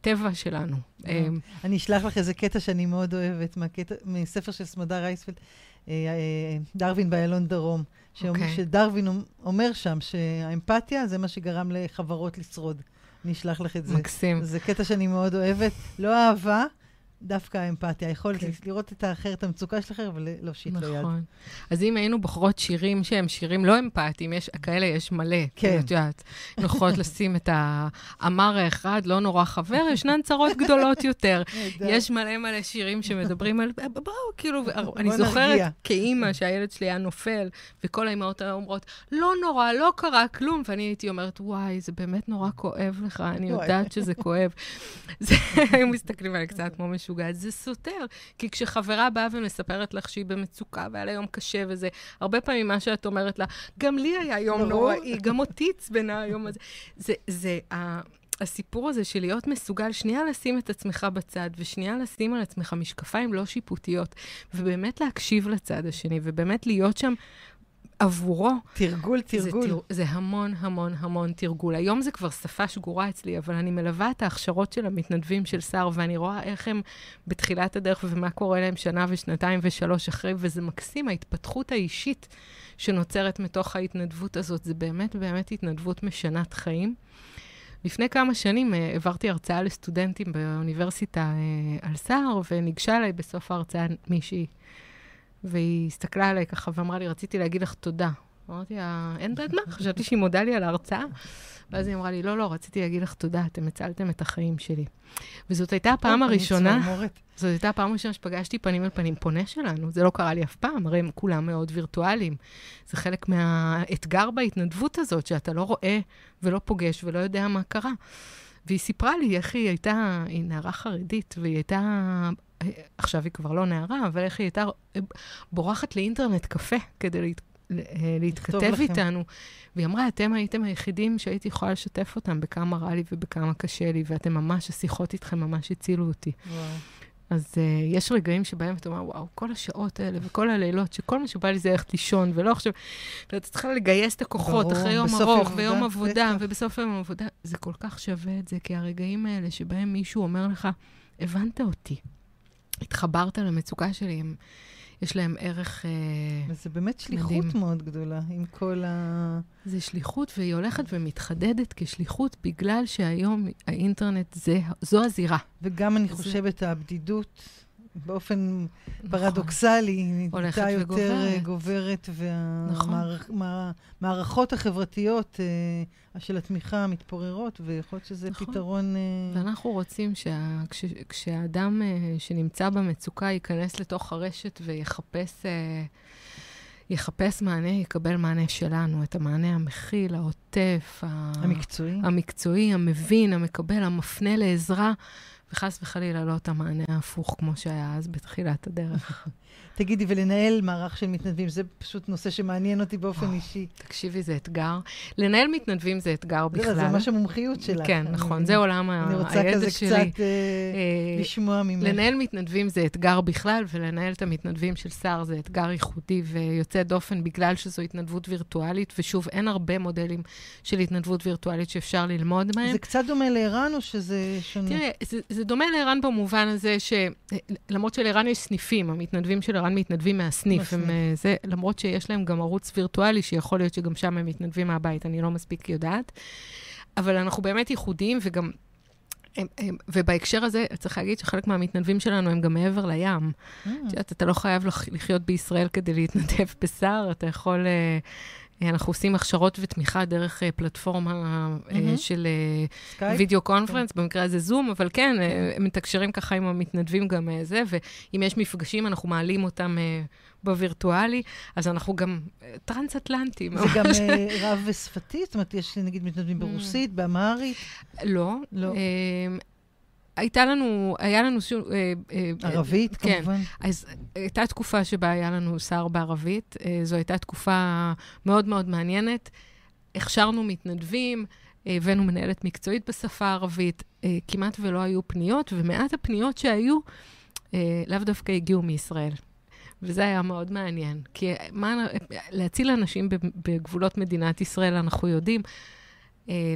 הטבע שלנו. אמ, אני אשלח לך איזה קטע שאני מאוד אוהבת, מהקטע, מספר של סמדר רייספלד, אה, אה, דרווין באיילון דרום, okay. אוקיי. שדרווין אומר שם שהאמפתיה זה מה שגרם לחברות לשרוד. אני אשלח לך את זה. מקסים. זה קטע שאני מאוד אוהבת. לא אהבה, דווקא האמפתיה, היכולת כן. לראות את האחר, את המצוקה של אחר ולהושיט לו יד. נכון. אז אם היינו בוחרות שירים שהם שירים לא אמפתיים, יש, כאלה יש מלא. כן. את יודעת, יכולות לשים את האמר האחד, לא נורא חבר, ישנן צרות גדולות יותר. יש מלא מלא שירים שמדברים על, בואו, כאילו, אני זוכרת כאימא שהילד שלי היה נופל, וכל האימהות אומרות, לא נורא, לא קרה כלום, ואני הייתי אומרת, וואי, זה באמת נורא כואב לך, אני יודעת שזה כואב. היו מסתכלים עליי קצת כמו מש... משוגעת, זה סותר. כי כשחברה באה ומספרת לך שהיא במצוקה והיה לה יום קשה וזה, הרבה פעמים מה שאת אומרת לה, גם לי היה יום נוראי, גם אותי עצבנה היום הזה. זה, זה. הסיפור הזה של להיות מסוגל שנייה לשים את עצמך בצד, ושנייה לשים על עצמך משקפיים לא שיפוטיות, ובאמת להקשיב לצד השני, ובאמת להיות שם עבורו... תרגול, תרגול. זה, זה המון, המון, המון תרגול. היום זה כבר שפה שגורה אצלי, אבל אני מלווה את ההכשרות של המתנדבים של שר, ואני רואה איך הם בתחילת הדרך ומה קורה להם שנה ושנתיים ושלוש אחרי, וזה מקסים, ההתפתחות האישית שנוצרת מתוך ההתנדבות הזאת. זה באמת באמת התנדבות משנת חיים. לפני כמה שנים אה, העברתי הרצאה לסטודנטים באוניברסיטה אה, על סער, וניגשה אליי בסוף ההרצאה מישהי, והיא הסתכלה עליי ככה ואמרה לי, רציתי להגיד לך תודה. אמרתי לה, אין בעד מה, חשבתי שהיא מודה לי על ההרצאה. ואז היא אמרה לי, לא, לא, רציתי להגיד לך תודה, אתם הצלתם את החיים שלי. וזאת הייתה הפעם הראשונה, זאת הייתה הפעם הראשונה שפגשתי פנים אל פנים פונה שלנו. זה לא קרה לי אף פעם, הרי הם כולם מאוד וירטואליים. זה חלק מהאתגר בהתנדבות הזאת, שאתה לא רואה ולא פוגש ולא יודע מה קרה. והיא סיפרה לי איך היא הייתה, היא נערה חרדית, והיא הייתה, עכשיו היא כבר לא נערה, אבל איך היא הייתה בורחת לאינטרנט קפה כדי להת... להתכתב איתנו. והיא אמרה, אתם הייתם היחידים שהייתי יכולה לשתף אותם בכמה רע לי ובכמה קשה לי, ואתם ממש, השיחות איתכם ממש הצילו אותי. וואו. אז uh, יש רגעים שבהם אתה אומר, וואו, כל השעות האלה וכל הלילות, שכל מה שבא לי זה ללכת לישון, ולא עכשיו, ואתה צריכה לגייס את הכוחות ברור, אחרי יום ארוך ויום עבודה, ובסוף יום עבודה, זה כל כך שווה את זה, כי הרגעים האלה שבהם מישהו אומר לך, הבנת אותי, התחברת למצוקה שלי, הם... יש להם ערך מדהים. וזה באמת שליחות מדהים. מאוד גדולה, עם כל ה... זה שליחות, והיא הולכת ומתחדדת כשליחות, בגלל שהיום האינטרנט זה, זו הזירה. וגם, אני זה... חושבת, הבדידות באופן נכון. פרדוקסלי, נהייתה יותר אה, גוברת, והמערכות נכון. החברתיות uh, של התמיכה מתפוררות, ויכול להיות שזה נכון. פתרון... Uh... ואנחנו רוצים שכשהאדם uh, שנמצא במצוקה ייכנס לתוך הרשת ויחפש... Uh, יחפש מענה, יקבל מענה שלנו, את המענה המכיל, העוטף, המקצועי, המקצועי המבין, המקבל, המפנה לעזרה, וחס וחלילה לא את המענה ההפוך כמו שהיה אז בתחילת הדרך. תגידי, ולנהל מערך של מתנדבים, זה פשוט נושא שמעניין אותי באופן אישי. תקשיבי, זה אתגר. לנהל מתנדבים זה אתגר בכלל. זה ממש המומחיות שלך. כן, נכון, זה עולם הידע שלי. אני רוצה כזה קצת אה, אה, לשמוע ממך. לנהל מתנדבים זה אתגר בכלל, ולנהל את המתנדבים של שר זה אתגר ייחודי ויוצא דופן בגלל שזו התנדבות וירטואלית, ושוב, אין הרבה מודלים של התנדבות וירטואלית שאפשר ללמוד מהם. זה קצת דומה לערן, או שזה שונה? תראה, זה, דומה לערן במובן הזה שלמרות שלערן יש סניפים, המתנדבים של ערן מתנדבים מהסניף. הם, אה, זה, למרות שיש להם גם ערוץ וירטואלי, שיכול להיות שגם שם הם מתנדבים מהבית, אני לא מספיק יודעת. אבל אנחנו באמת ייחודיים, וגם... הם, הם, ובהקשר הזה, צריך להגיד שחלק מהמתנדבים שלנו הם גם מעבר לים. Mm. יודעת, אתה לא חייב לחיות בישראל כדי להתנדב בשר, אתה יכול... Uh, אנחנו עושים הכשרות ותמיכה דרך uh, פלטפורמה mm-hmm. של וידאו קונפרנס, כן. במקרה הזה זום, אבל כן, uh, מתקשרים ככה עם המתנדבים גם זה, ואם יש מפגשים, אנחנו מעלים אותם בווירטואלי, אז אנחנו גם טרנס-אטלנטים. זה גם uh, רב-שפתי? זאת אומרת, יש נגיד מתנדבים ברוסית, באמהרית? לא. לא. הייתה לנו, היה לנו שוב... אה, אה, ערבית, כן. כמובן. אז הייתה תקופה שבה היה לנו שר בערבית. אה, זו הייתה תקופה מאוד מאוד מעניינת. הכשרנו מתנדבים, הבאנו מנהלת מקצועית בשפה הערבית. כמעט ולא היו פניות, ומעט הפניות שהיו, לאו דווקא הגיעו מישראל. וזה היה מאוד מעניין. כי מה, להציל אנשים בגבולות מדינת ישראל, אנחנו יודעים, אה,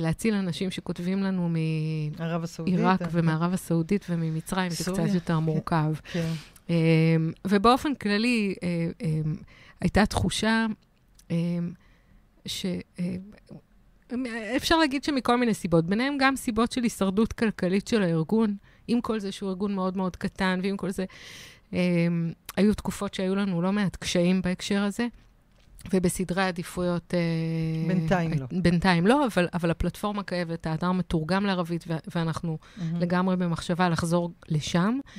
להציל אנשים שכותבים לנו מעיראק ומערב הסעודית וממצרים, זה קצת יותר כן, מורכב. כן. אה, ובאופן כללי, אה, הייתה תחושה ש... אפשר להגיד שמכל מיני סיבות, ביניהם גם סיבות של הישרדות כלכלית של הארגון, עם כל זה שהוא ארגון מאוד מאוד קטן, ועם כל זה, היו תקופות שהיו לנו לא מעט קשיים בהקשר הזה. ובסדרי עדיפויות... אה, בינתיים לא. בינתיים לא, אבל, אבל הפלטפורמה קיימת, האתר מתורגם לערבית, ואנחנו mm-hmm. לגמרי במחשבה לחזור לשם. Mm-hmm.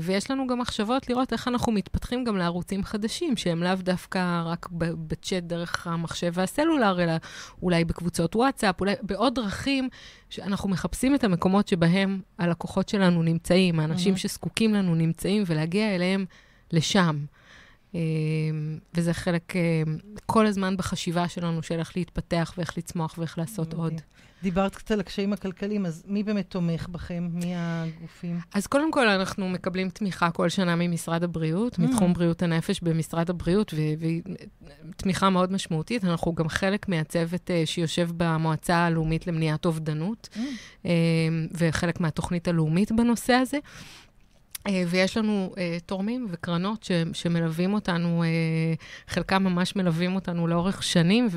ויש לנו גם מחשבות לראות איך אנחנו מתפתחים גם לערוצים חדשים, שהם לאו דווקא רק בצ'אט דרך המחשב והסלולר, אלא אולי בקבוצות וואטסאפ, אולי בעוד דרכים שאנחנו מחפשים את המקומות שבהם הלקוחות שלנו נמצאים, האנשים mm-hmm. שזקוקים לנו נמצאים, ולהגיע אליהם לשם. אמ, וזה חלק אמ, כל הזמן בחשיבה שלנו של איך להתפתח ואיך לצמוח ואיך לעשות עוד. דיברת קצת על הקשיים הכלכליים, אז מי באמת תומך בכם? מי הגופים? אז קודם כל, אנחנו מקבלים תמיכה כל שנה ממשרד הבריאות, אממ. מתחום בריאות הנפש במשרד הבריאות, והיא תמיכה מאוד משמעותית. אנחנו גם חלק מהצוות אה, שיושב במועצה הלאומית למניעת אובדנות, אממ. אה, וחלק מהתוכנית הלאומית בנושא הזה. אה, ויש לנו אה, תורמים וקרנות ש, שמלווים אותנו, אה, חלקם ממש מלווים אותנו לאורך שנים,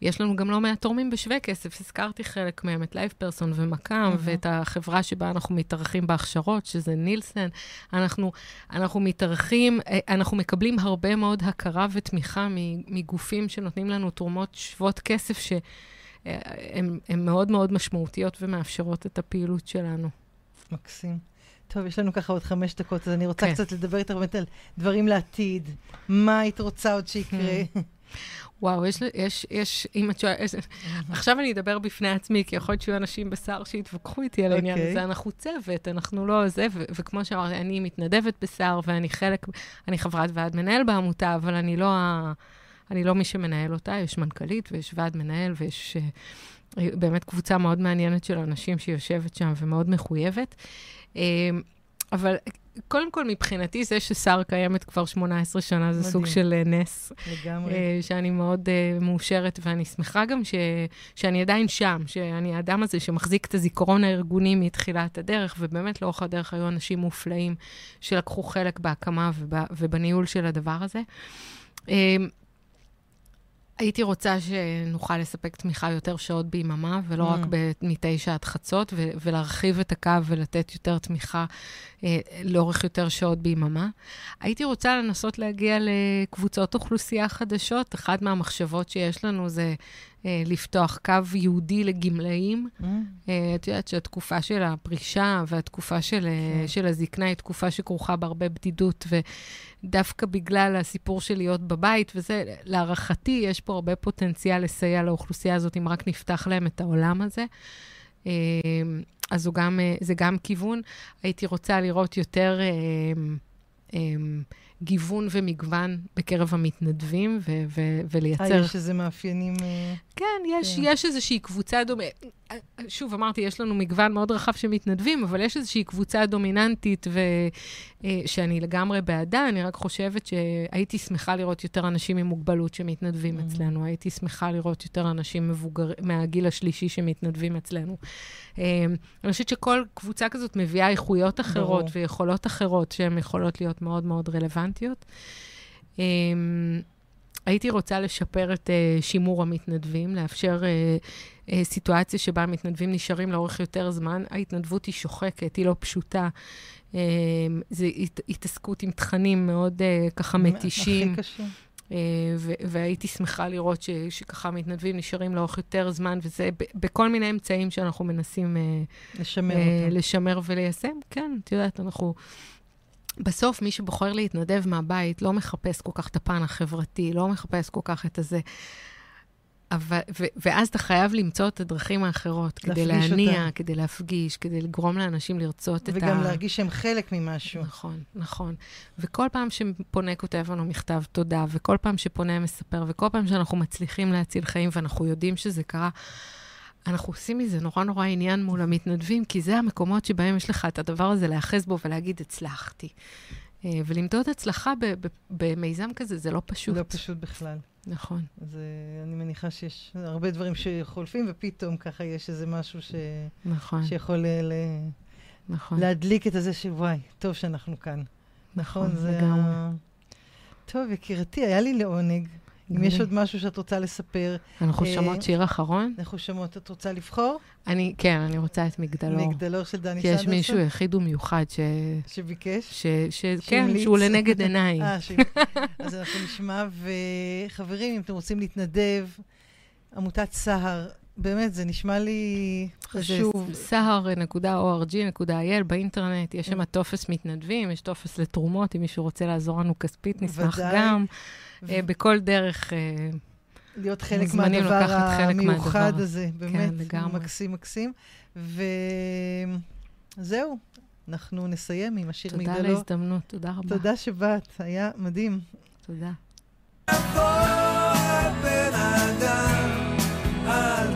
ויש לנו גם לא מעט תורמים בשווה כסף. הזכרתי חלק מהם, את LivePerson ומקאם, אמהמ. ואת החברה שבה אנחנו מתארחים בהכשרות, שזה נילסן. אנחנו, אנחנו מתארחים, אנחנו מקבלים הרבה מאוד הכרה ותמיכה מגופים שנותנים לנו תרומות שוות כסף, שהן מאוד מאוד משמעותיות ומאפשרות את הפעילות שלנו. מקסים. טוב, יש לנו ככה עוד חמש דקות, אז אני רוצה כן. קצת לדבר איתך באמת על דברים לעתיד. מה היית רוצה עוד שיקרה? וואו, יש, יש, יש, אם את שואלת, עכשיו אני אדבר בפני עצמי, כי יכול להיות שיהיו אנשים בשר שיתווכחו איתי על העניין okay. הזה. אוקיי. אנחנו צוות, אנחנו לא זה, ו- וכמו שאמרתי, אני מתנדבת בשר, ואני חלק, אני חברת ועד מנהל בעמותה, אבל אני לא, ה, אני לא מי שמנהל אותה, יש מנכ"לית ויש ועד מנהל ויש... uh, באמת קבוצה מאוד מעניינת של אנשים שיושבת שם ומאוד מחויבת. אמ, אבל קודם כל, מבחינתי, זה ששר קיימת כבר 18 שנה, זה מדהים. סוג של אה, נס. לגמרי. Uh, שאני מאוד uh, מאושרת, ואני שמחה גם ש, שאני עדיין שם, שאני האדם הזה שמחזיק את הזיכרון הארגוני מתחילת הדרך, ובאמת לאורך הדרך היו אנשים מופלאים שלקחו חלק בהקמה ובניהול של הדבר הזה. הייתי רוצה שנוכל לספק תמיכה יותר שעות ביממה, ולא mm. רק מתשע עד חצות, ו- ולהרחיב את הקו ולתת יותר תמיכה אה, לאורך יותר שעות ביממה. הייתי רוצה לנסות להגיע לקבוצות אוכלוסייה חדשות. אחת מהמחשבות שיש לנו זה לפתוח קו ייעודי לגמלאים. Mm. אה, את יודעת שהתקופה של הפרישה והתקופה של, אה, כן. של הזקנה היא תקופה שכרוכה בהרבה בדידות, ודווקא בגלל הסיפור של להיות בבית, וזה, להערכתי, יש פה הרבה פוטנציאל לסייע לאוכלוסייה הזאת, אם רק נפתח להם את העולם הזה. אז גם, זה גם כיוון. הייתי רוצה לראות יותר... גיוון ומגוון בקרב המתנדבים ו- ו- ולייצר... אה, יש איזה מאפיינים... אה, כן, יש, כן. יש איזושהי קבוצה דומה. שוב, אמרתי, יש לנו מגוון מאוד רחב של מתנדבים, אבל יש איזושהי קבוצה דומיננטית ו... אה, שאני לגמרי בעדה. אני רק חושבת שהייתי שמחה לראות יותר אנשים עם מוגבלות שמתנדבים mm-hmm. אצלנו. הייתי שמחה לראות יותר אנשים מבוגר... מהגיל השלישי שמתנדבים אצלנו. אה, אני חושבת שכל קבוצה כזאת מביאה איכויות אחרות ברור. ויכולות אחרות שהן יכולות להיות מאוד מאוד רלוונטיות. אה, הייתי רוצה לשפר את uh, שימור המתנדבים, לאפשר uh, uh, סיטואציה שבה המתנדבים נשארים לאורך יותר זמן. ההתנדבות היא שוחקת, היא לא פשוטה. Uh, זו הת, התעסקות עם תכנים מאוד uh, ככה מתישים. הכי קשה. Uh, והייתי שמחה לראות ש- שככה מתנדבים נשארים לאורך יותר זמן, וזה בכל מיני אמצעים שאנחנו מנסים uh, לשמר, uh, לשמר וליישם. כן, את יודעת, אנחנו... בסוף מי שבוחר להתנדב מהבית לא מחפש כל כך את הפן החברתי, לא מחפש כל כך את הזה. אבל, ו, ואז אתה חייב למצוא את הדרכים האחרות, כדי להניע, אותה. כדי להפגיש, כדי לגרום לאנשים לרצות את ה... וגם להרגיש שהם חלק ממשהו. נכון, נכון. וכל פעם שפונה כותב לנו מכתב תודה, וכל פעם שפונה מספר, וכל פעם שאנחנו מצליחים להציל חיים, ואנחנו יודעים שזה קרה, אנחנו עושים מזה נורא נורא עניין מול המתנדבים, כי זה המקומות שבהם יש לך את הדבר הזה להיאחז בו ולהגיד, הצלחתי. אה, ולמדוד הצלחה במיזם כזה, זה לא פשוט. לא פשוט בכלל. נכון. אז אני מניחה שיש הרבה דברים שחולפים, ופתאום ככה יש איזה משהו ש... נכון. שיכול אה, ל... נכון. להדליק את הזה שוואי, טוב שאנחנו כאן. נכון, נכון לגמרי. ה... טוב, יקירתי, היה לי לעונג. אם יש עוד משהו שאת רוצה לספר. אנחנו אה, שומעות שיר אחרון? אנחנו שומעות, את רוצה לבחור? אני, כן, אני רוצה את מגדלור. מגדלור של דני סנדרסון? כי יש מישהו יחיד ומיוחד ש... שביקש? ש... ש... כן, שהוא לנגד עיניי. אה. אז אנחנו נשמע, וחברים, אם אתם רוצים להתנדב, עמותת סהר, באמת, זה נשמע לי חשוב. סהר.org.il באינטרנט, יש שם טופס מתנדבים, יש טופס לתרומות, אם מישהו רוצה לעזור לנו כספית, נשמח גם. אה, אה, בכל דרך. אה, להיות חלק מהדבר המיוחד הזה, כן, באמת, כן, מקסים מקסים. וזהו, אנחנו נסיים עם השיר מגדלו. תודה על ההזדמנות, תודה רבה. תודה שבאת, היה מדהים. תודה. אדם, אל